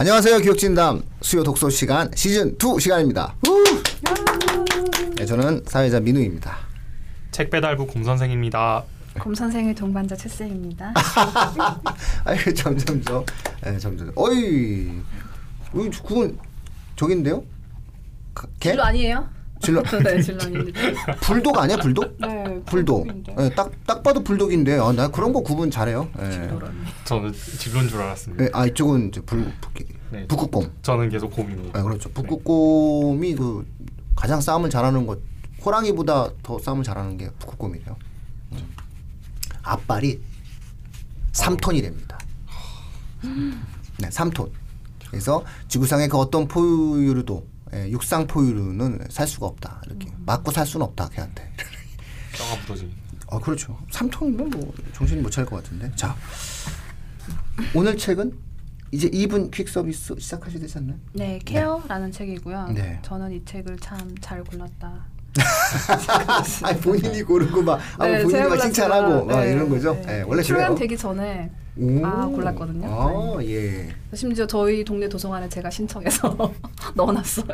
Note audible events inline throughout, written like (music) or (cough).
안녕하세요. 교육진담 수요 독서 시간 시즌 2 시간입니다. 우! 네, 저는 사회자 민우입니다. 책 배달부 곰 선생입니다. 곰 선생의 동반자 채쌤입니다. (laughs) 아이 점점점, 네, 점점. 어이, 그건 저긴데요? 가- 개? 진로 아니에요? 진로. 네, (laughs) 아닙니다. 불독 아니야 불독? 네, 불독. 네, 딱, 딱 봐도 불독인데, 아, 나 그런 거 구분 잘해요. 네. 저는 진로인 줄 알았습니다. 네, 아, 이쪽은 이제 불, 네. 북극곰. 저는 계속 곰입니다. 아, 그렇죠. 북극곰이 그 가장 싸움을 잘하는 것, 호랑이보다 더 싸움을 잘하는 게 북극곰이래요. 음. 앞발이 3톤이 됩니다. 네, 3톤. 그래서 지구상의 그 어떤 포유류도 예, 육상 포유류는 살 수가 없다. 이렇게 맞고 살 수는 없다. 걔한테. (laughs) 뼈가 부러지. 아 그렇죠. 3톤이면 뭐 정신이 못 차릴 것 같은데. 자 오늘 책은 이제 2분 퀵 서비스 시작하셔야 되지 않나요? 네, 케어라는 책이고요. 네. 저는 이 책을 참 잘 골랐다. (laughs) 아 본인이 고르고 막 아, 네, 본인이 제가 막 칭찬하고 막 네, 이런 거죠. 네. 예, 원래 그래요. 출간되기 전에 오. 아, 골랐거든요. 아 예. 심지어 저희 동네 도서관에 제가 신청해서 (laughs) 넣어놨어요.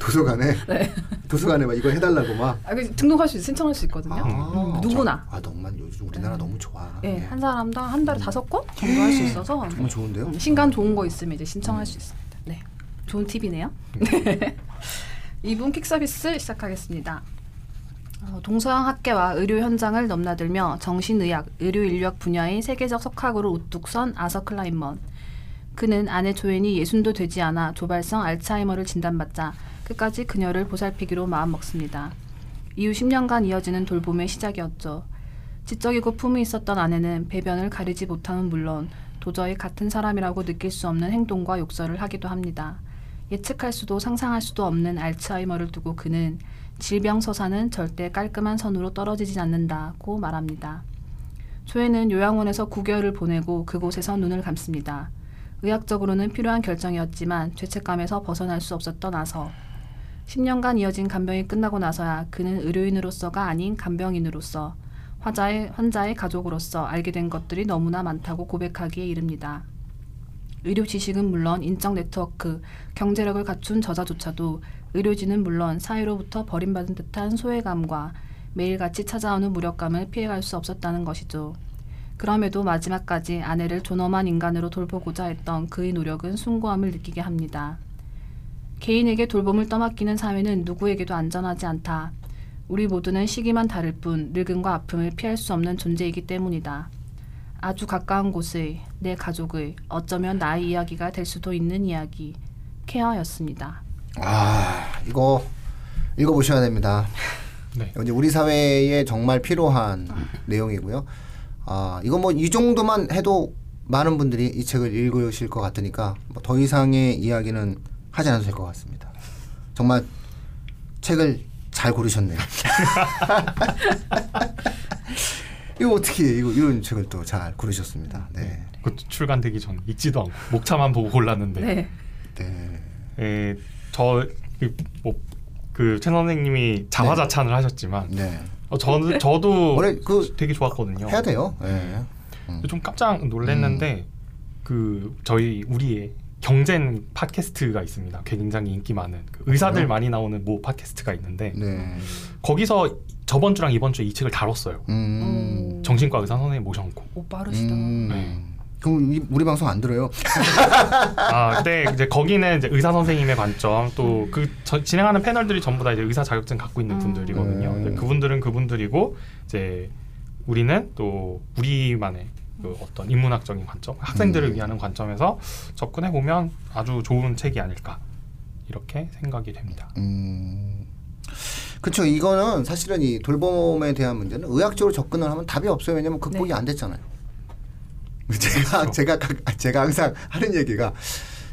도서관에 (laughs) 네. 도서관에 막 이거 해달라고 막. 아, 그 등록할 수 있, 신청할 수 있거든요. 음, 누구나. 아 너무 요즘 우리나라 너무 좋아. 네, 예. 한 사람당 한 달에 다섯 권 정도 할 수 있어서 정말 좋은데요? 음, 신간 좋은 거 있으면 이제 신청할 수 있습니다. 네, 좋은 팁이네요. (laughs) 네. 2분 킥 서비스 시작하겠습니다. 어, 동서양 학계와 의료 현장을 넘나들며 정신의학, 의료인력 분야의 세계적 석학으로 우뚝 선 아서 클라인먼. 그는 아내 조앤이 예순도 되지 않아 조발성 알츠하이머를 진단받자 끝까지 그녀를 보살피기로 마음먹습니다. 이후 10년간 이어지는 돌봄의 시작이었죠. 지적이고 품이 있었던 아내는 배변을 가리지 못함은 물론 도저히 같은 사람이라고 느낄 수 없는 행동과 욕설을 하기도 합니다. 예측할 수도 상상할 수도 없는 알츠하이머를 두고 그는 질병 서사는 절대 깔끔한 선으로 떨어지지 않는다고 말합니다. 조에는 요양원에서 9개월을 보내고 그곳에서 눈을 감습니다. 의학적으로는 필요한 결정이었지만 죄책감에서 벗어날 수 없었던 아서 10년간 이어진 간병이 끝나고 나서야 그는 의료인으로서가 아닌 간병인으로서 환자의, 환자의 가족으로서 알게 된 것들이 너무나 많다고 고백하기에 이릅니다. 의료 지식은 물론 인적 네트워크, 경제력을 갖춘 저자조차도 의료진은 물론 사회로부터 버림받은 듯한 소외감과 매일같이 찾아오는 무력감을 피해갈 수 없었다는 것이죠. 그럼에도 마지막까지 아내를 존엄한 인간으로 돌보고자 했던 그의 노력은 숭고함을 느끼게 합니다. 개인에게 돌봄을 떠맡기는 사회는 누구에게도 안전하지 않다. 우리 모두는 시기만 다를 뿐 늙음과 아픔을 피할 수 없는 존재이기 때문이다. 아주 가까운 곳의 내 가족의 어쩌면 나의 이야기가 될 수도 있는 이야기 케어였습니다. 아 이거 읽어보셔야 됩니다. (laughs) 네. 이제 우리 사회에 정말 필요한 내용이고요. 아 이거 뭐 이 정도만 해도 많은 분들이 이 책을 읽으실 것 같으니까 뭐 더 이상의 이야기는 하지 않아도 될 것 같습니다. 정말 책을 잘 고르셨네요. (laughs) 이거 어떻게 이거 이런 책을 또 잘 고르셨습니다. 네. 그 출간되기 전 읽지도 않고 목차만 보고 골랐는데. 네. 네. 에, 저뭐 그 최 선생님이 자화자찬을 하셨지만 네. 어, 저는 저도 원래 그 되게 좋았거든요. 해야 돼요. 네. 음. 좀 깜짝 놀랐는데 그 저희 우리의 경젠 팟캐스트가 있습니다. 굉장히 인기 많은 그 의사들 그래요? 많이 나오는 모 팟캐스트가 있는데 네. 거기서 저번 주랑 이번 주에 이 책을 다뤘어요. 음. 정신과 의사 선생님 모셔놓고. 오 빠르시다. 음. 네. 그럼 이- 우리 방송 안 들어요? 아, 근데 이제 거기는 이제 의사 선생님의 관점 또 그 진행하는 패널들이 전부 다 이제 의사 자격증 갖고 있는 음. 분들이거든요. 음. 그분들은 그분들이고 이제 우리는 또 우리만의 그 어떤 인문학적인 관점, 학생들을 음. 위한 관점에서 접근해 보면 아주 좋은 책이 아닐까 이렇게 생각이 됩니다. 음. 그렇죠. 이거는 사실은 이 돌봄에 대한 문제는 의학적으로 접근을 하면 답이 없어요. 왜냐면 극복이 네. 안 됐잖아요. (laughs) 제가 그렇죠. 제가 각- 제가 항상 하는 얘기가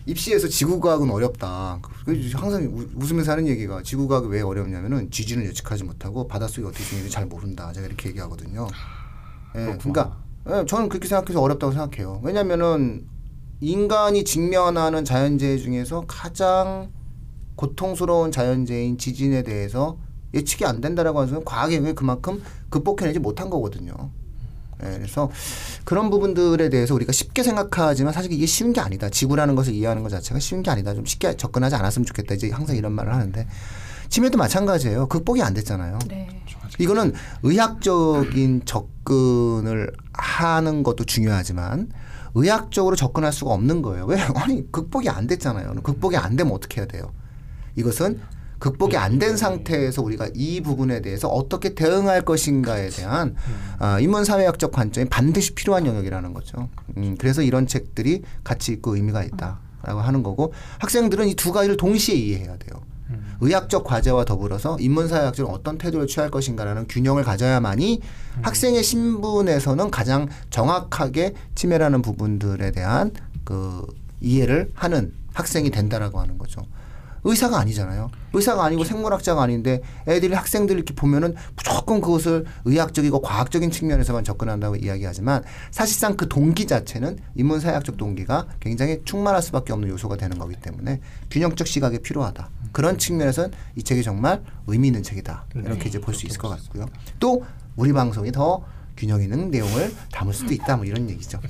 입시에서 지구과학은 어렵다. 그 항상 우- 웃으면서 하는 얘기가 지구과학이 왜 어렵냐면은 지진을 예측하지 못하고 바닷속이 어떻게 생기는지 잘 모른다. 제가 이렇게 얘기하거든요. 예, 그렇구나. 그러니까 예, 저는 그렇게 생각해서 어렵다고 생각해요. 왜냐면은 인간이 직면하는 자연재해 중에서 가장 고통스러운 자연재해인 지진에 대해서 예측이 안 된다라고 하는 건 과학이 왜 그만큼 극복해내지 못한 거거든요. 예, 그래서 그런 부분들에 대해서 우리가 쉽게 생각하지만 사실 이게 쉬운 게 아니다. 지구라는 것을 이해하는 것 자체가 쉬운 게 아니다. 좀 쉽게 접근하지 않았으면 좋겠다. 이제 항상 이런 말을 하는데 치매도 마찬가지예요. 극복이 안 됐잖아요. 네. 이거는 의학적인 접근을 하는 것도 중요하지만 의학적으로 접근할 수가 없는 거예요. 왜? (laughs) 아니 극복이 안 됐잖아요. 극복이 안 되면 어떻게 해야 돼요? 이것은 극복이 안 된 상태에서 우리가 이 부분에 대해서 어떻게 대응할 것인가에 대한 아, 인문사회학적 관점이 반드시 필요한 영역이라는 거죠. 음, 그래서 이런 책들이 가치 있고 의미가 있다라고 하는 거고 학생들은 이 두 가지를 동시에 이해해야 돼요. 의학적 과제와 더불어서 인문사회학적으로 어떤 태도를 취할 것인가라는 균형을 가져야만이 학생의 신분에서는 가장 정확하게 치매라는 부분들에 대한 그 이해를 하는 학생이 된다라고 하는 거죠. 의사가 아니잖아요. 의사가 아니고 생물학자가 아닌데 애들이 학생들 이렇게 보면은 무조건 그것을 의학적이고 과학적인 측면에서만 접근한다고 이야기하지만 사실상 그 동기 자체는 인문사회학적 동기가 굉장히 충만할 수밖에 없는 요소가 되는 거기 때문에 균형적 시각이 필요하다. 그런 측면에서는 이 책이 정말 의미 있는 책이다. 이렇게 이제 볼 수 있을 것 같고요. 또 우리 방송이 더 균형 있는 내용을 담을 수도 있다. 뭐 이런 얘기죠. (laughs)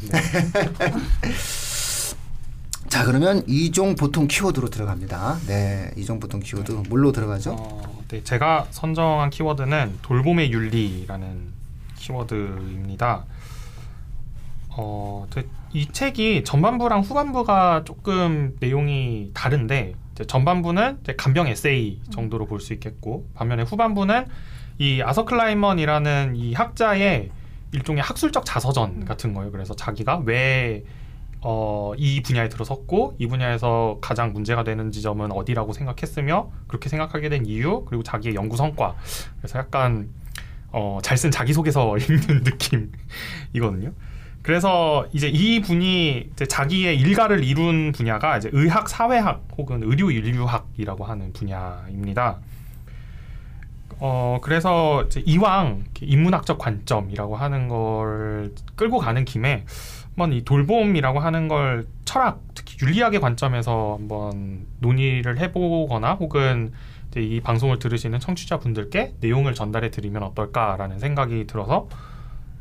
자 그러면 이종 보통 키워드로 들어갑니다. 네, 이종 보통 키워드 뭘로 들어가죠? 어, 네, 제가 선정한 키워드는 돌봄의 윤리라는 키워드입니다. 어, 네, 이 책이 전반부랑 후반부가 조금 내용이 다른데 이제 전반부는 이제 간병 에세이 정도로 볼 수 있겠고 반면에 후반부는 이 아서 클라인먼이라는 이 학자의 일종의 학술적 자서전 같은 거예요. 그래서 자기가 왜 어, 이 분야에 들어섰고 이 분야에서 가장 문제가 되는 지점은 어디라고 생각했으며 그렇게 생각하게 된 이유 그리고 자기의 연구 성과 그래서 약간 어, 잘 쓴 자기소개서 (laughs) 읽는 느낌이거든요. 그래서 이제 이 분이 이제 자기의 일가를 이룬 분야가 이제 의학 사회학 혹은 의료 인류학이라고 하는 분야입니다. 어 그래서 이제 이왕 인문학적 관점이라고 하는 걸 끌고 가는 김에 한번 이 돌봄이라고 하는 걸 철학 특히 윤리학의 관점에서 한번 논의를 해보거나 혹은 이 방송을 들으시는 청취자분들께 내용을 전달해 드리면 어떨까라는 생각이 들어서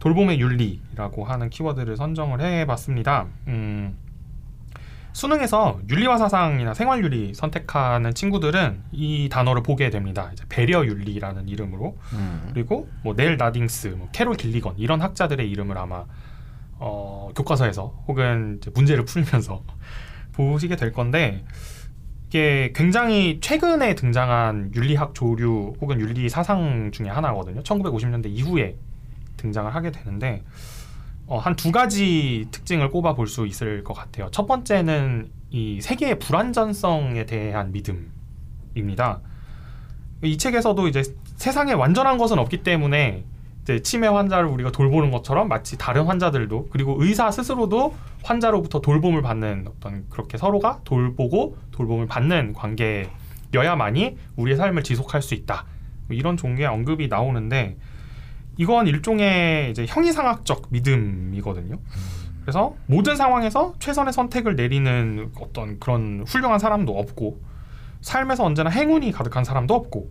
돌봄의 윤리라고 하는 키워드를 선정을 해봤습니다. 음, 수능에서 윤리와 사상이나 생활윤리 선택하는 친구들은 이 단어를 보게 됩니다. 이제 배려 윤리라는 이름으로 음. 그리고 뭐 넬 나딩스, 뭐 캐롤 길리건 이런 학자들의 이름을 아마 어, 교과서에서 혹은 문제를 풀면서 (laughs) 보시게 될 건데 이게 굉장히 최근에 등장한 윤리학 조류 혹은 윤리 사상 중에 하나거든요. 1950년대 이후에 등장을 하게 되는데 어, 한 두 가지 특징을 꼽아 볼 수 있을 것 같아요. 첫 번째는 이 세계의 불완전성에 대한 믿음입니다. 이 책에서도 이제 세상에 완전한 것은 없기 때문에 치매 환자를 우리가 돌보는 것처럼 마치 다른 환자들도 그리고 의사 스스로도 환자로부터 돌봄을 받는 어떤 그렇게 서로가 돌보고 돌봄을 받는 관계여야만이 우리의 삶을 지속할 수 있다. 뭐 이런 종류의 언급이 나오는데 이건 일종의 이제 형이상학적 믿음이거든요. 그래서 모든 상황에서 최선의 선택을 내리는 어떤 그런 훌륭한 사람도 없고 삶에서 언제나 행운이 가득한 사람도 없고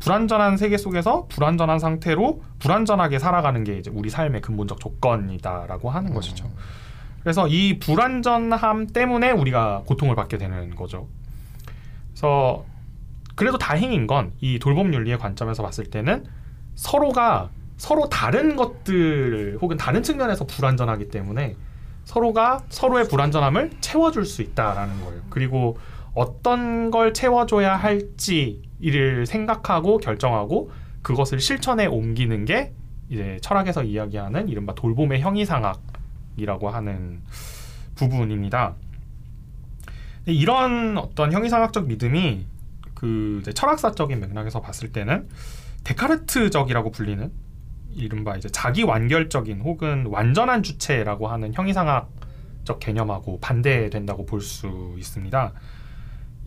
불안전한 세계 속에서 불안전한 상태로 불안전하게 살아가는 게 이제 우리 삶의 근본적 조건이다라고 하는 것이죠. 그래서 이 불안전함 때문에 우리가 고통을 받게 되는 거죠. 그래서 그래도 다행인 건 이 돌봄 윤리의 관점에서 봤을 때는 서로가 서로 다른 것들 혹은 다른 측면에서 불안전하기 때문에 서로가 서로의 불안전함을 채워줄 수 있다라는 거예요. 그리고 어떤 걸 채워줘야 할지 를 생각하고 결정하고 그것을 실천에 옮기는 게 이제 철학에서 이야기하는 이른바 돌봄의 형이상학이라고 하는 부분입니다. 이런 어떤 형이상학적 믿음이 그 철학사적인 맥락에서 봤을 때는 데카르트적이라고 불리는 이른바 이제 자기 완결적인 혹은 완전한 주체라고 하는 형이상학적 개념하고 반대된다고 볼 수 있습니다.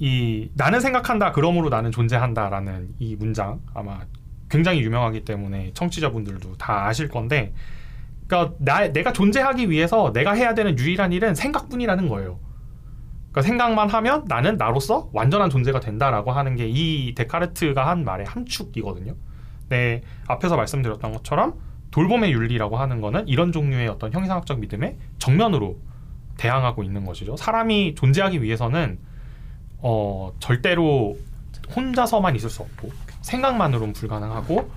이 나는 생각한다 그러므로 나는 존재한다라는 이 문장 아마 굉장히 유명하기 때문에 청취자분들도 다 아실 건데 그러니까 나, 내가 존재하기 위해서 내가 해야 되는 유일한 일은 생각뿐이라는 거예요. 그러니까 생각만 하면 나는 나로서 완전한 존재가 된다라고 하는 게 이 데카르트가 한 말의 함축이거든요. 네, 앞에서 말씀드렸던 것처럼 돌봄의 윤리라고 하는 거는 이런 종류의 어떤 형이상학적 믿음에 정면으로 대항하고 있는 것이죠. 사람이 존재하기 위해서는 어, 절대로 혼자서만 있을 수 없고 생각만으로는 불가능하고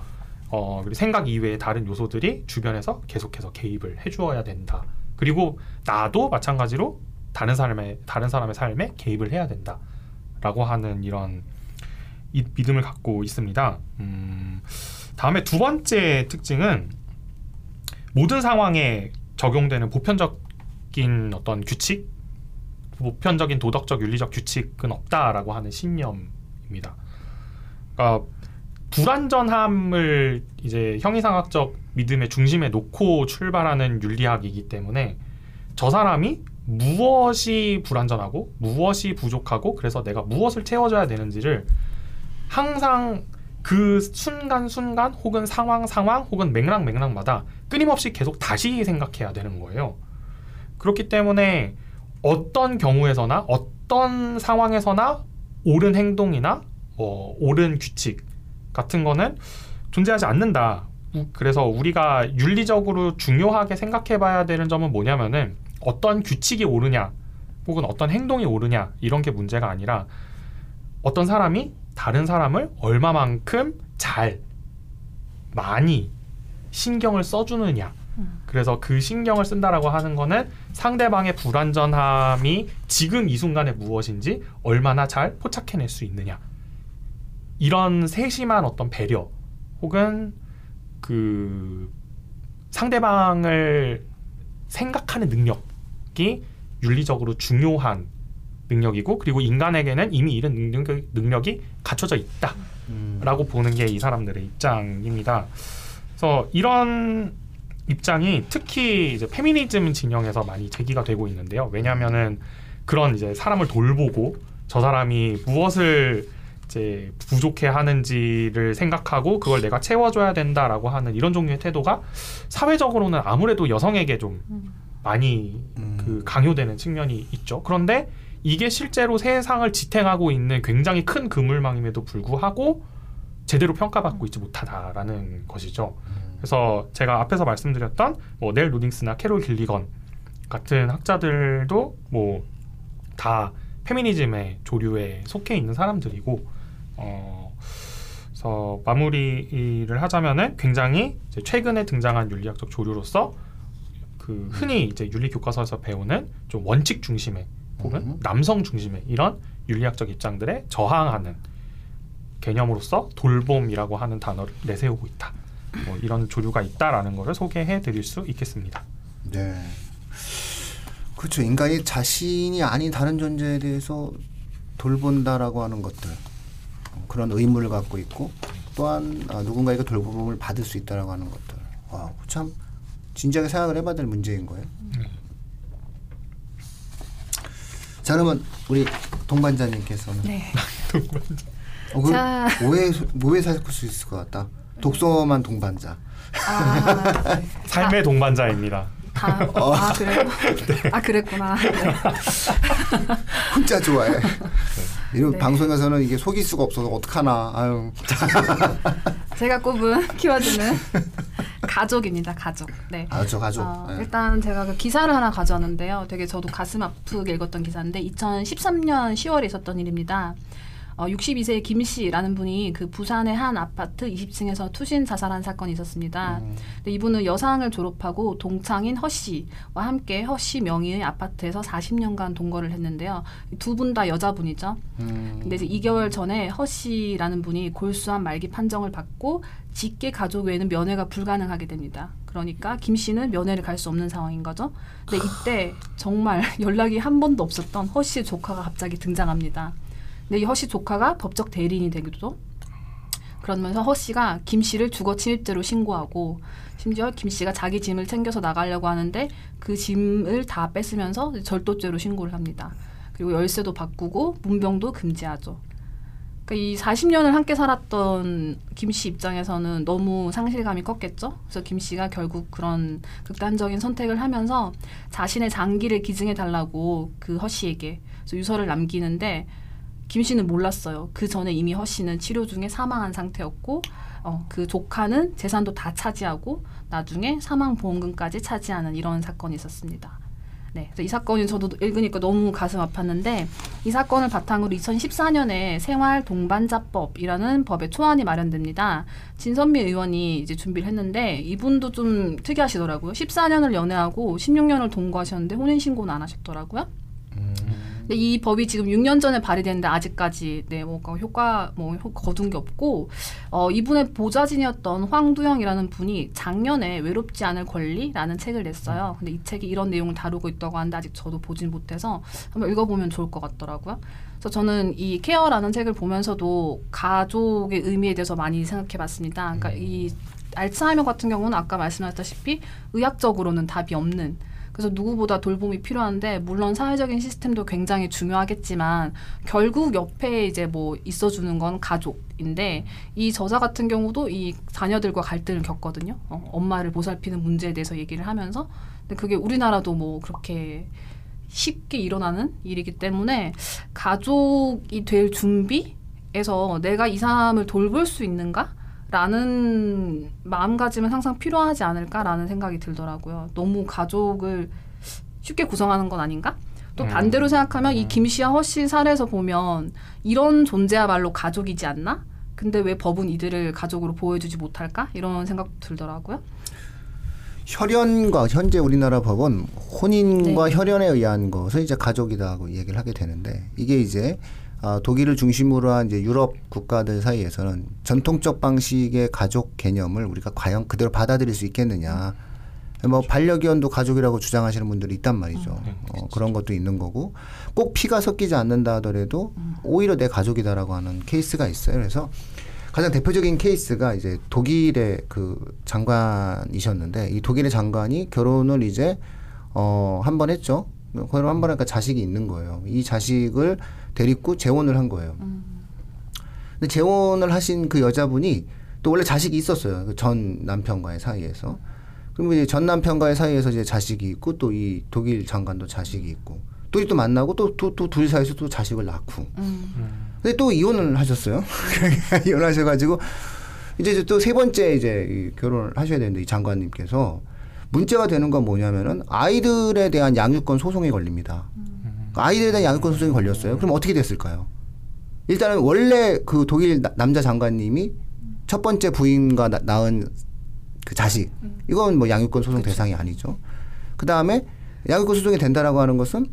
어, 그리고 생각 이외의 다른 요소들이 주변에서 계속해서 개입을 해주어야 된다. 그리고 나도 마찬가지로 다른 사람의 다른 사람의 삶에 개입을 해야 된다라고 하는 이런 이 믿음을 갖고 있습니다. 음, 다음에 두 번째 특징은 모든 상황에 적용되는 보편적인 어떤 규칙, 보편적인 도덕적 윤리적 규칙은 없다라고 하는 신념입니다. 그러니까 불완전함을 이제 형이상학적 믿음의 중심에 놓고 출발하는 윤리학이기 때문에 저 사람이 무엇이 불완전하고 무엇이 부족하고 그래서 내가 무엇을 채워줘야 되는지를 항상 그 순간 순간 혹은 상황 상황 혹은 맥락 맥락마다 끊임없이 계속 다시 생각해야 되는 거예요. 그렇기 때문에 어떤 경우에서나 어떤 상황에서나 옳은 행동이나 뭐 옳은 규칙 같은 거는 존재하지 않는다. 우- 그래서 우리가 윤리적으로 중요하게 생각해봐야 되는 점은 뭐냐면은 어떤 규칙이 옳으냐 혹은 어떤 행동이 옳으냐 이런 게 문제가 아니라 어떤 사람이 다른 사람을 얼마만큼 잘 많이 신경을 써주느냐 그래서 그 신경을 쓴다라고 하는 거는 상대방의 불완전함이 지금 이 순간에 무엇인지 얼마나 잘 포착해낼 수 있느냐 이런 세심한 어떤 배려 혹은 그 상대방을 생각하는 능력이 윤리적으로 중요한 능력이고 그리고 인간에게는 이미 이런 능력, 능력이 갖춰져 있다라고 음. 보는 게 이 사람들의 입장입니다. 그래서 이런 입장이 특히 이제 페미니즘 진영에서 많이 제기가 되고 있는데요. 왜냐하면은 그런 이제 사람을 돌보고 저 사람이 무엇을 이제 부족해 하는지를 생각하고 그걸 내가 채워줘야 된다라고 하는 이런 종류의 태도가 사회적으로는 아무래도 여성에게 좀 음. 많이 음. 그 강요되는 측면이 있죠. 그런데 이게 실제로 세상을 지탱하고 있는 굉장히 큰 그물망임에도 불구하고 제대로 평가받고 있지 못하다라는 것이죠. 그래서 제가 앞에서 말씀드렸던 뭐넬 루딩스나 캐롤 길리건 같은 학자들도 뭐 다 페미니즘의 조류에 속해 있는 사람들이고 어 그래서 마무리를 하자면은 굉장히 최근에 등장한 윤리학적 조류로서 그 흔히 이제 윤리 교과서에서 배우는 좀 원칙 중심의 혹은 음. 남성 중심의 이런 윤리학적 입장들에 저항하는 개념으로서 돌봄이라고 하는 단어를 내세우고 있다. 뭐 이런 조류가 있다라는 것을 소개해 드릴 수 있겠습니다. 네. 그렇죠. 인간이 자신이 아닌 다른 존재에 대해서 돌본다라고 하는 것들 어, 그런 의무를 갖고 있고 또한 아, 누군가에게 돌봄을 받을 수 있다라고 하는 것들. 와, 참 진지하게 생각을 해봐야 될 문제인 거예요. 자 그러면 우리 동반자님께서는 네. 어, 그 자. 오해 오해 살수 있을 것 같다. 독서만 동반자. 아, 네. 삶의 동반자입니다. 다, 아 그래요? (laughs) 아 그랬구나. 네. (laughs) 혼자 좋아해. 이런 네. 방송에서는 이게 속일 수가 없어서 어떡하나. 아유. (laughs) 제가 꼽은 키워드는 가족입니다. 가족. 네. 아, 저 가족. 어, 예. 일단 제가 그 기사를 하나 가져왔는데요. 되게 저도 가슴 아프게 읽었던 기사인데 2013년 10월에 있었던 일입니다. 어, 62세의 김 씨라는 분이 그 부산의 한 아파트 20층에서 투신 자살한 사건이 있었습니다. 음. 근데 이분은 여상을 졸업하고 동창인 허 씨와 함께 허 씨 명의의 아파트에서 40년간 동거를 했는데요. 두 분 다 여자분이죠. 음. 근데 이제 2개월 전에 허 씨라는 분이 골수암 말기 판정을 받고 직계 가족 외에는 면회가 불가능하게 됩니다. 그러니까 김 씨는 면회를 갈 수 없는 상황인 거죠. 근데 이때 정말 (laughs) 연락이 한 번도 없었던 허 씨의 조카가 갑자기 등장합니다. 근데 이 허씨 조카가 법적 대리인이 되기도 그러면서 허 씨가 김 씨를 주거 침입죄로 신고하고 심지어 김 씨가 자기 짐을 챙겨서 나가려고 하는데 그 짐을 다 뺏으면서 절도죄로 신고를 합니다. 그리고 열쇠도 바꾸고 문병도 금지하죠. 그러니까 이 40년을 함께 살았던 김 씨 입장에서는 너무 상실감이 컸겠죠. 그래서 김 씨가 결국 그런 극단적인 선택을 하면서 자신의 장기를 기증해 달라고 그 허 씨에게 유서를 남기는데 김 씨는 몰랐어요. 그 전에 이미 허 씨는 치료 중에 사망한 상태였고 어, 그 조카는 재산도 다 차지하고 나중에 사망 보험금까지 차지하는 이런 사건이 있었습니다. 네, 이 사건이 저도 읽으니까 너무 가슴 아팠는데 이 사건을 바탕으로 2014년에 생활 동반자법이라는 법의 초안이 마련됩니다. 진선미 의원이 이제 준비를 했는데 이분도 좀 특이하시더라고요. 14년을 연애하고 16년을 동거하셨는데 혼인 신고는 안 하셨더라고요. 근데 이 법이 지금 6년 전에 발의됐는데 아직까지 네 뭐가 효과 뭐 효- 거둔 게 없고 어 이분의 보좌진이었던 황두영이라는 분이 작년에 외롭지 않을 권리라는 책을 냈어요. 근데 이 책이 이런 내용을 다루고 있다고 하는데 아직 저도 보진 못해서 한번 읽어보면 좋을 것 같더라고요. 그래서 저는 이 케어라는 책을 보면서도 가족의 의미에 대해서 많이 생각해봤습니다. 그러니까 이 알츠하이머 같은 경우는 아까 말씀하셨다시피 의학적으로는 답이 없는 그래서 누구보다 돌봄이 필요한데 물론 사회적인 시스템도 굉장히 중요하겠지만 결국 옆에 이제 뭐 있어주는 건 가족인데 이 저자 같은 경우도 이 자녀들과 갈등을 겪거든요. 어, 엄마를 보살피는 문제에 대해서 얘기를 하면서 근데 그게 우리나라도 뭐 그렇게 쉽게 일어나는 일이기 때문에 가족이 될 준비 에서 내가 이 사람을 돌볼 수 있는가? 라는 마음가짐은 항상 필요하지 않을까라는 생각이 들더라고요. 너무 가족을 쉽게 구성하는 건 아닌가? 또 음. 반대로 생각하면 이 김씨와 허씨 사례에서 보면 이런 존재야말로 가족이지 않나? 근데 왜 법은 이들을 가족으로 보여주지 못할까? 이런 생각 들더라고요. 혈연과 현재 우리나라 법은 혼인과 네. 혈연에 의한 것을 이제 가족이다 고 얘기를 하게 되는데 이게 이제 아, 독일을 중심으로 한 이제 유럽 국가들 사이에서는 전통적 방식의 가족 개념을 우리가 과연 그대로 받아들일 수 있겠느냐. 뭐 반려견도 가족이라고 주장하시는 분들이 있단 말이죠. 어, 그런 것도 있는 거고 꼭 피가 섞이지 않는다 하더라도 오히려 내 가족이다라고 하는 케이스가 있어요. 그래서 가장 대표적인 케이스가 이제 독일의 그 장관이셨는데 이 독일의 장관이 결혼을 이제 어 한 번 했죠. 결혼 한번 하니까 자식이 있는 거예요. 이 자식을 데리고 재혼을 한 거예요. 근데 재혼을 하신 그 여자분이 또 원래 자식이 있었어요. 그 전 남편과의 사이에서. 그러면 이제 전 남편과의 사이에서 이제 자식이 있고 또 이 독일 장관도 자식이 있고 둘이 또 만나고 또또둘 사이에서 또 자식을 낳고. 근데 또 이혼을 하셨어요. (laughs) 이혼하셔가지고 이제 또 세 번째 이제 이 결혼을 하셔야 되는데 이 장관님께서 문제가 되는 건 뭐냐면은 아이들에 대한 양육권 소송이 걸립니다. 그러니까 아이들에 대한 양육권 소송이 걸렸어요. 그럼 어떻게 됐을까요? 일단은 원래 그 독일 나- 남자 장관님이 첫 번째 부인과 나- 낳은 그 자식 이건 뭐 양육권 소송 대상이 아니죠. 그 다음에 양육권 소송이 된다라고 하는 것은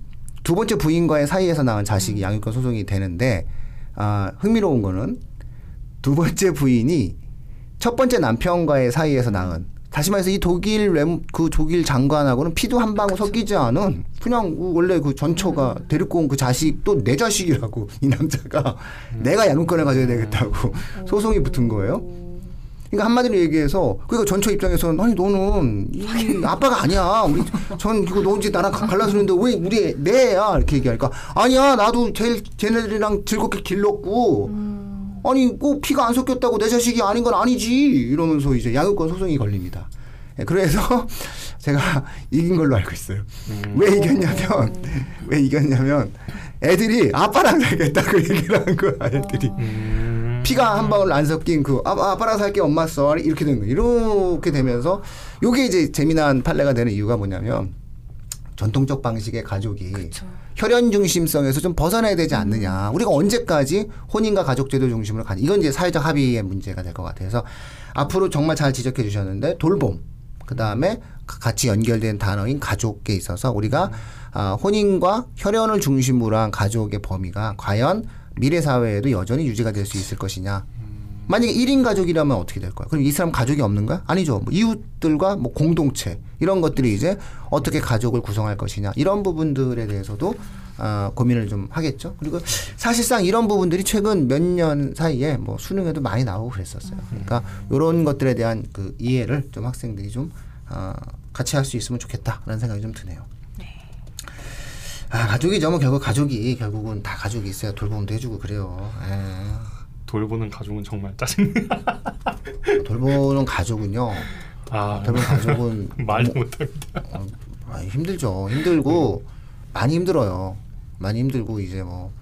두 번째 부인과의 사이에서 낳은 자식이 양육권 소송이 되는데 아 흥미로운 거는 두 번째 부인이 첫 번째 남편과의 사이에서 낳은 다시 말해서 이 독일 외무 그 독일 장관하고는 피도 한 방울 섞이지 않은 그냥 원래 그 전처가 데리고 온 그 자식도 내 자식이라고 (laughs) 이 남자가 내가 양육권을 가져야 되겠다고 (laughs) 소송이 붙은 거예요. 그러니까 한마디로 얘기해서 그러니까 전처 입장에서는 아니 너는 이 아빠가 아니야. 우리 전 이거 너 이제 나랑 가- 갈라서는데 왜 우리 내 애야? 이렇게 얘기하니까 아니야. 나도 제일 쟤네들이랑 즐겁게 길렀고 아니 꼭 피가 안 섞였다고 내 자식이 아닌 건 아니지 이러면서 이제 양육권 소송이 걸립니다. 예, 그래서 (laughs) 제가 이긴 걸로 알고 있어요. 왜 이겼냐면 왜 이겼냐면 애들이 아빠랑 살겠다고 (laughs) 얘기를 한 거야 애들이. 음. 피가 한 방울 안 섞인 그 아, 아빠랑 살게 엄마 써 이렇게 된 거예요. 이렇게 되면서 요게 이제 재미난 판례가 되는 이유가 뭐냐면 전통적 방식의 가족이 혈연 중심성에서 좀 벗어나야 되지 않느냐. 우리가 언제까지 혼인과 가족 제도 중심으로 가냐. 이건 이제 사회적 합의의 문제가 될 것 같아서 앞으로 정말 잘 지적해 주셨는데 돌봄 그다음에 가- 같이 연결된 단어인 가족에 있어서 우리가 아, 혼인과 혈연을 중심으로 한 가족의 범위가 과연 미래 사회에도 여전히 유지가 될 수 있을 것이냐. 만약에 1인 가족이라면 어떻게 될 거야? 그럼 이 사람 가족이 없는가? 아니죠. 뭐 이웃들과 뭐 공동체 이런 것들이 이제 어떻게 가족을 구성할 것이냐 이런 부분들에 대해서도 아, 고민을 좀 하겠죠. 그리고 사실상 이런 부분들이 최근 몇 년 사이에 뭐 수능에도 많이 나오고 그랬었어요. 그러니까 이런 것들에 대한 그 이해를 좀 학생들이 좀 아, 같이 할 수 있으면 좋겠다라는 생각이 좀 드네요. 아 가족이죠. 뭐 결국 가족이 결국은 다 가족이 있어야 돌봄도 해주고 그래요. 예. 돌보는 가족은 정말 짜증. (laughs) 돌보는 가족은요. 아 돌보는 가족은 (laughs) 말도 못합니다. 어, 아, 힘들죠. 힘들고 많이 힘들어요. 많이 힘들고 이제 뭐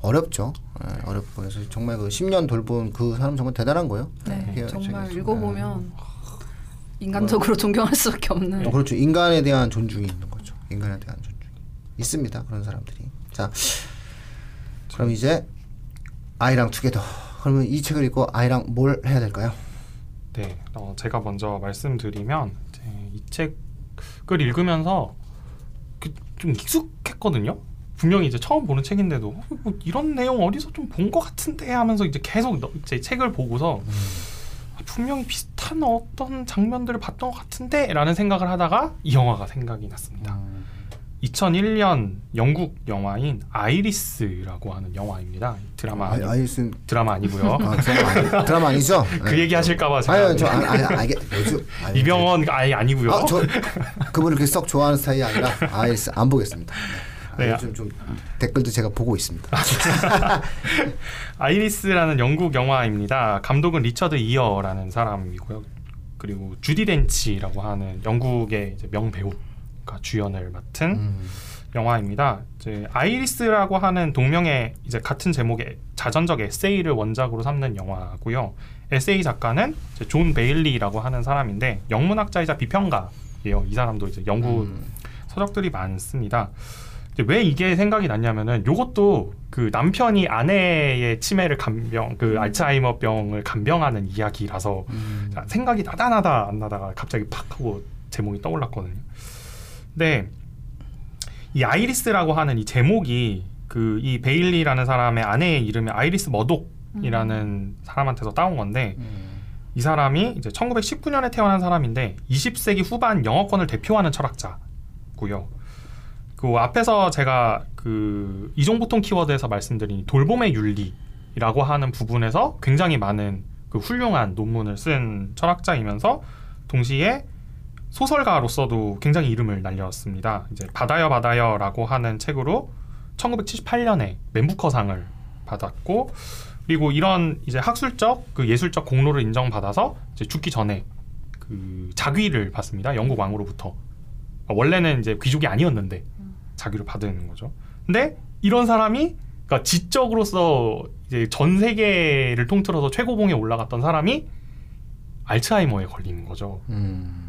어렵죠. 예, 어렵고 그래서 정말 그 10년 돌본 그 사람 정말 대단한 거예요. 네, 이게 정말 저기, 읽어보면 인간적으로 존경할 수밖에 없는. 어, 그렇죠. 인간에 대한 존중이 있는 거죠. 인간에 대한 존중이 있습니다. 그런 사람들이. 자, 그럼 이제 아이랑 투게더. 그러면 이 책을 읽고 아이랑 뭘 해야 될까요? 네, 어, 제가 먼저 말씀드리면 이 책을 읽으면서 그, 좀 익숙했거든요. 분명히 이제 처음 보는 책인데도 어, 뭐 이런 내용 어디서 좀 본 것 같은데 하면서 이제 계속 너- 제 책을 보고서 아, 분명히 비슷한 어떤 장면들을 봤던 것 같은데라는 생각을 하다가 이 영화가 생각이 났습니다. 2001년 영국 영화인 아이리스라고 하는 영화입니다. 드라마 아, 아니, 아이슨 드라마 아니고요. 아, 드라마, 아니, 드라마 아니죠? (laughs) 그 얘기 하실까봐 아유, 저 아, 아, 요즘 아유, 이병헌 아예 아니고요. 아, 저 그분을 그렇게 썩 좋아하는 스타일이 아니라 아이리스 안 보겠습니다. 네. 네. 아, 요즘 좀 댓글도 제가 보고 있습니다. 아이리스라는 영국 영화입니다. 감독은 리처드 이어라는 사람이고요. 그리고 주디 덴치라고 하는 영국의 이제 명배우가 주연을 맡은 음. 영화입니다. 이제 아이리스라고 하는 동명의 이제 같은 제목의 자전적 에세이를 원작으로 삼는 영화고요. 에세이 작가는 존 베일리라고 하는 사람인데 영문학자이자 비평가예요. 이 사람도 이제 영국 음. 서적들이 많습니다. 왜 이게 생각이 났냐면은 요것도 그 남편이 아내의 치매를 간병 그 알츠하이머병을 간병하는 이야기라서 음. 자, 생각이 나다 나다 안 나다가 갑자기 팍 하고 제목이 떠올랐거든요. 근데 이 아이리스라고 하는 이 제목이 그 이 베일리라는 사람의 아내의 이름이 아이리스 머독이라는 사람한테서 따온 건데 음. 이 사람이 이제 1919년에 태어난 사람인데 20세기 후반 영어권을 대표하는 철학자고요. 그 앞에서 제가 그 이종보통 키워드에서 말씀드린 이 돌봄의 윤리라고 하는 부분에서 굉장히 많은 그 훌륭한 논문을 쓴 철학자이면서 동시에 소설가로서도 굉장히 이름을 날렸습니다. 이제 바다여 바다여라고 하는 책으로 1978년에 맨부커상을 받았고 그리고 이런 이제 학술적 그 예술적 공로를 인정받아서 이제 죽기 전에 그 자귀를 받습니다. 영국 왕으로부터 원래는 이제 귀족이 아니었는데 자귀를 받은 거죠. 근데 이런 사람이 그러니까 지적으로서 이제 전 세계를 통틀어서 최고봉에 올라갔던 사람이 알츠하이머에 걸리는 거죠. 음.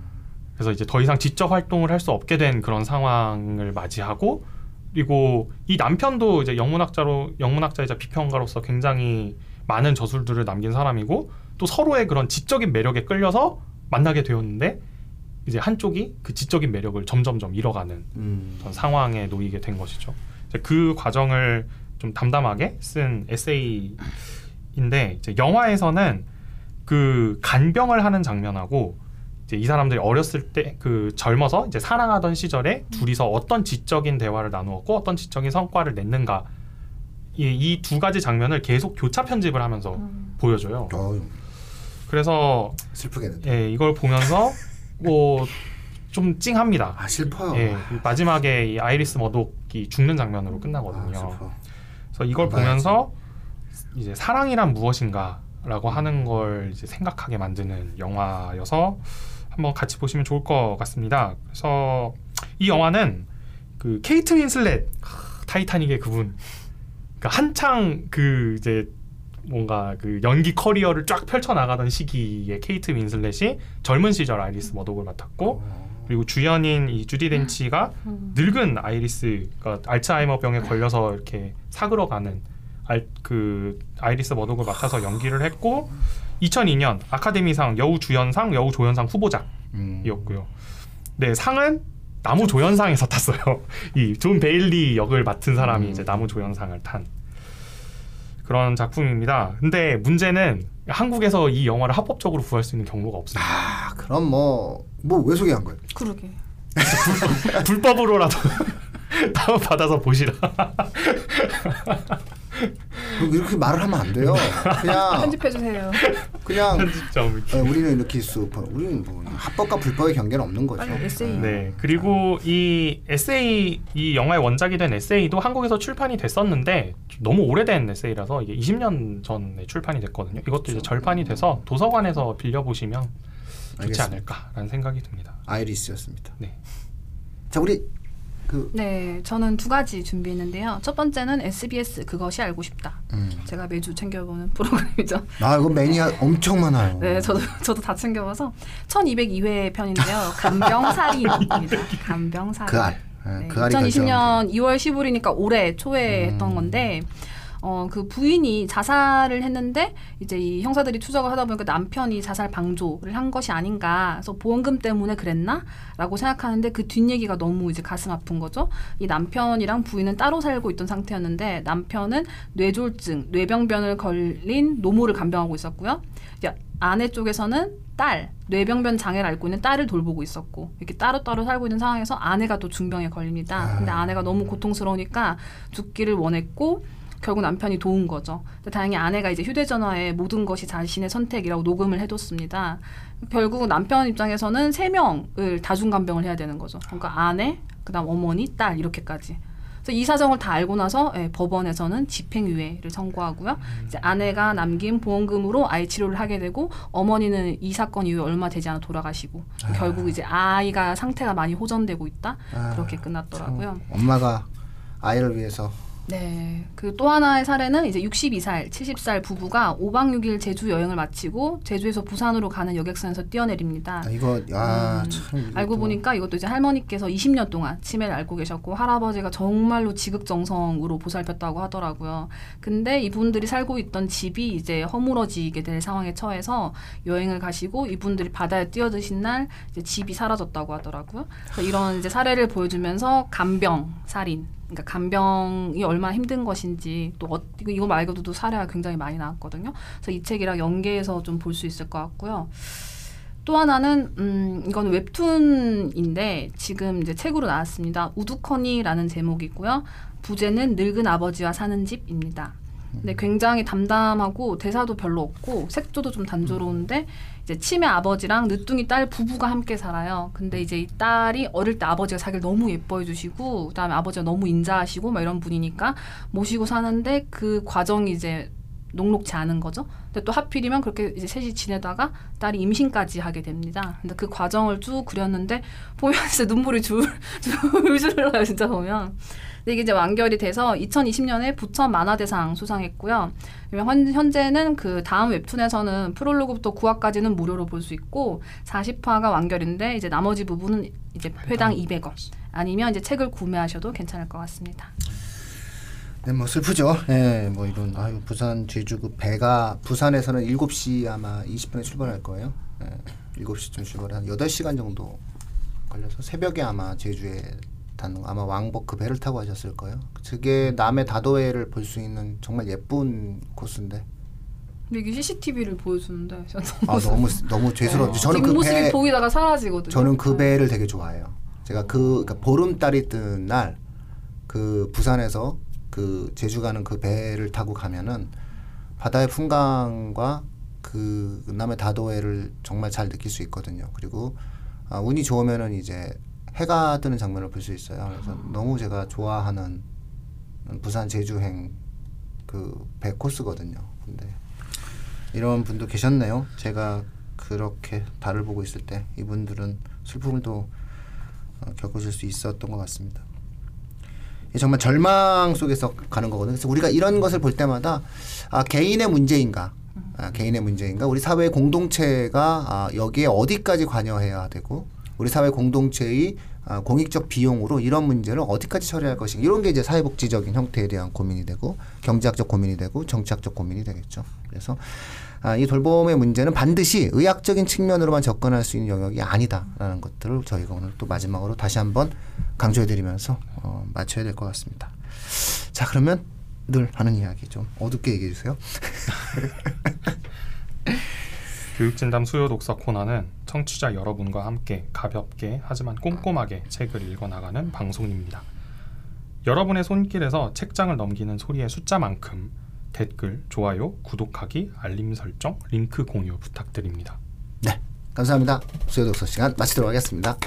그래서 이제 더 이상 지적 활동을 할 수 없게 된 그런 상황을 맞이하고 그리고 이 남편도 이제 영문학자로 영문학자이자 비평가로서 굉장히 많은 저술들을 남긴 사람이고 또 서로의 그런 지적인 매력에 끌려서 만나게 되었는데 이제 한쪽이 그 지적인 매력을 점점점 잃어가는 음. 그런 상황에 놓이게 된 것이죠. 그 과정을 좀 담담하게 쓴 에세이인데 이제 영화에서는 그 간병을 하는 장면하고 이제 이 사람들이 어렸을 때 그 젊어서 이제 사랑하던 시절에 둘이서 어떤 지적인 대화를 나누었고 어떤 지적인 성과를 냈는가 이두 가지 장면을 계속 교차 편집을 하면서 음. 보여줘요. 어휴, 그래서 슬프겠는데. 예, 이걸 보면서 뭐 좀 찡합니다. 아 슬퍼요. 예, 이 마지막에 이 아이리스 머독이 죽는 장면으로 아, 끝나거든요. 슬퍼. 그래서 이걸 봐야지. 보면서 이제 사랑이란 무엇인가라고 하는 걸 이제 생각하게 만드는 영화여서 한번 같이 보시면 좋을 것 같습니다. 그래서 이 영화는 그 케이트 윈슬렛 하, 타이타닉의 그분 그러니까 한창 그 이제 뭔가 그 연기 커리어를 쫙 펼쳐 나가던 시기에 케이트 윈슬렛이 젊은 시절 아이리스 머독을 맡았고 그리고 주연인 이 주디 덴치가 음. 늙은 아이리스, 그러니까 알츠하이머 병에 걸려서 이렇게 사그러가는 알, 그 아이리스 머독을 맡아서 연기를 했고 2002년 아카데미상 여우 주연상, 여우 조연상 후보작이었고요. 음. 네 상은 남우 조연상에서 탔어요. (laughs) 이 존 베일리 역을 맡은 사람이 음. 이제 남우 조연상을 탄 그런 작품입니다. 근데 문제는 한국에서 이 영화를 합법적으로 구할 수 있는 경로가 없습니다. 아 그럼 뭐 뭐 왜 소개한 거예요? 그러게. (laughs) 불법으로라도 (laughs) 다운 받아서 보시라. 그- 이렇게 말을 하면 안 돼요. 그냥 (laughs) 편집해 주세요. 그냥. 어, 우리는 이렇게 수 우리는 뭐 합법과 불법의 경계는 없는 거죠. 에세이. 네. 그리고 이 에세이 이 영화의 원작이 된 에세이도 한국에서 출판이 됐었는데 너무 오래된 에세이라서 이게 20년 전에 출판이 됐거든요. 이것도 이제 절판이 돼서 도서관에서 빌려 보시면 좋지 알겠습니다. 않을까라는 생각이 듭니다. 아이리스였습니다. 네. 자 우리 그 네, 저는 두 가지 준비했는데요. 첫 번째는 SBS 그것이 알고 싶다. 음. 제가 매주 챙겨보는 프로그램이죠. 아 이거 매니아 엄청 많아요. 네, 저도 저도 다 챙겨봐서 1202회 편인데요. 간병살인입니다. 간병살인. (laughs) 그 알. 예, 네, 그 알이 결정합니다. 2020년 2월 15일이니까 올해 초에 음. 했던 건데 어, 그 부인이 자살을 했는데 이제 이 형사들이 추적을 하다 보니까 남편이 자살 방조를 한 것이 아닌가. 그래서 보험금 때문에 그랬나?라고 생각하는데 그 뒷얘기가 너무 이제 가슴 아픈 거죠. 이 남편이랑 부인은 따로 살고 있던 상태였는데 남편은 뇌졸중, 뇌병변을 걸린 노모를 간병하고 있었고요. 아내 쪽에서는 딸, 뇌병변 장애를 앓고 있는 딸을 돌보고 있었고 이렇게 따로따로 살고 있는 상황에서 아내가 또 중병에 걸립니다. 근데 아내가 너무 고통스러우니까 죽기를 원했고 결국 남편이 도운 거죠. 다행히 아내가 이제 휴대전화에 모든 것이 자신의 선택이라고 녹음을 해뒀습니다. 결국 남편 입장에서는 세 명을 다중간병을 해야 되는 거죠. 그러니까 아내, 그다음 어머니, 딸 이렇게까지. 그래서 이 사정을 다 알고 나서 예, 법원에서는 집행유예를 선고하고요. 이제 아내가 남긴 보험금으로 아이 치료를 하게 되고 어머니는 이 사건 이후에 얼마 되지 않아 돌아가시고 결국 이제 아이가 상태가 많이 호전되고 있다 아, 그렇게 끝났더라고요. 참 엄마가 아이를 위해서 네. 그 또 하나의 사례는 이제 62살, 70살 부부가 5박 6일 제주 여행을 마치고 제주에서 부산으로 가는 여객선에서 뛰어내립니다. 아, 이거 야 음, 참 알고 보니까 이것도 이제 할머니께서 20년 동안 치매를 앓고 계셨고 할아버지가 정말로 지극정성으로 보살폈다고 하더라고요. 근데 이분들이 살고 있던 집이 이제 허물어지게 될 상황에 처해서 여행을 가시고 이분들이 바다에 뛰어드신 날 집이 사라졌다고 하더라고요. 이런 이제 사례를 보여주면서 간병, 살인 그러니까 간병이 얼마나 힘든 것인지 또 어, 이거- 말고도 사례가 굉장히 많이 나왔거든요. 그래서 이 책이랑 연계해서 좀 볼 수 있을 것 같고요. 또 하나는 음 이건 웹툰인데 지금 이제 책으로 나왔습니다. 우두커니라는 제목이고요. 부제는 늙은 아버지와 사는 집입니다. 근데 굉장히 담담하고 대사도 별로 없고 색조도 좀 단조로운데 이제 치매 아버지랑 늦둥이 딸 부부가 함께 살아요. 근데 이제 이 딸이 어릴 때 아버지가 자기를 너무 예뻐해 주시고 그다음에 아버지가 너무 인자하시고 막 이런 분이니까 모시고 사는데 그 과정이 이제 녹록지 않은 거죠. 근데 또 하필이면 그렇게 이제 셋이 지내다가 딸이 임신까지 하게 됩니다. 근데 그 과정을 쭉 그렸는데 보면 (laughs) 진짜 눈물이 (laughs) 줄줄 흘러요, 진짜 보면. 근데 이게 이제 완결이 돼서 2020년에 부천 만화대상 수상했고요. 현- 현재는 그 다음 웹툰에서는 프롤로그부터 9화까지는 무료로 볼 수 있고 40화가 완결인데 이제 나머지 부분은 이제 회당 200원 아니면 이제 책을 구매하셔도 괜찮을 것 같습니다. 네, 뭐 슬프죠. 예, 뭐 이런 아유 부산 제주 그 배가 부산에서는 7시 아마 20분에 출발할 거예요. 예, 7시쯤 출발해 한 8시간 정도 걸려서 새벽에 아마 제주에 거. 아마 왕복 그 배를 타고 하셨을 거예요. 그게 남해 다도해를 볼 수 있는 정말 예쁜 코스인데 근데 이게 CCTV를 보여주는데 저는 아 너무 너무 죄스러워. 저는 그 뒷모습이 배 보이다가 사라지거든요. 저는 그 네. 배를 되게 좋아해요. 제가 그 그러니까 보름달이 뜬 날 그 부산에서 그 제주 가는 그 배를 타고 가면은 바다의 풍광과 그 남의 다도해를 정말 잘 느낄 수 있거든요. 그리고 아, 운이 좋으면은 이제 해가 뜨는 장면을 볼 수 있어요. 그래서 너무 제가 좋아하는 부산 제주행 그 배 코스거든요. 근데 이런 분도 계셨네요. 제가 그렇게 달을 보고 있을 때 이분들은 슬픔을 또 어, 겪으실 수 있었던 것 같습니다. 정말 절망 속에서 가는 거거든요. 그래서 우리가 이런 것을 볼 때마다 아, 개인의 문제인가, 아, 개인의 문제인가, 우리 사회 공동체가 아, 여기에 어디까지 관여해야 되고 우리 사회 공동체의 아, 공익적 비용으로 이런 문제를 어디까지 처리할 것인가 이런 게 이제 사회복지적인 형태에 대한 고민이 되고 경제학적 고민이 되고 정치학적 고민이 되겠죠. 그래서 아, 이 돌봄의 문제는 반드시 의학적인 측면으로만 접근할 수 있는 영역이 아니다라는 것들을 저희가 오늘 또 마지막으로 다시 한번 강조해드리면서 어, 마쳐야 될 것 같습니다. 자 그러면 늘 하는 이야기 좀 어둡게 얘기해 주세요. (laughs) (laughs) 교육진담 수요 독서 코너는 청취자 여러분과 함께 가볍게 하지만 꼼꼼하게 책을 읽어나가는 방송입니다. 여러분의 손길에서 책장을 넘기는 소리의 숫자만큼 댓글, 좋아요, 구독하기, 알림 설정, 링크 공유 부탁드립니다. 네 감사합니다. 수요 독서 시간 마치도록 하겠습니다.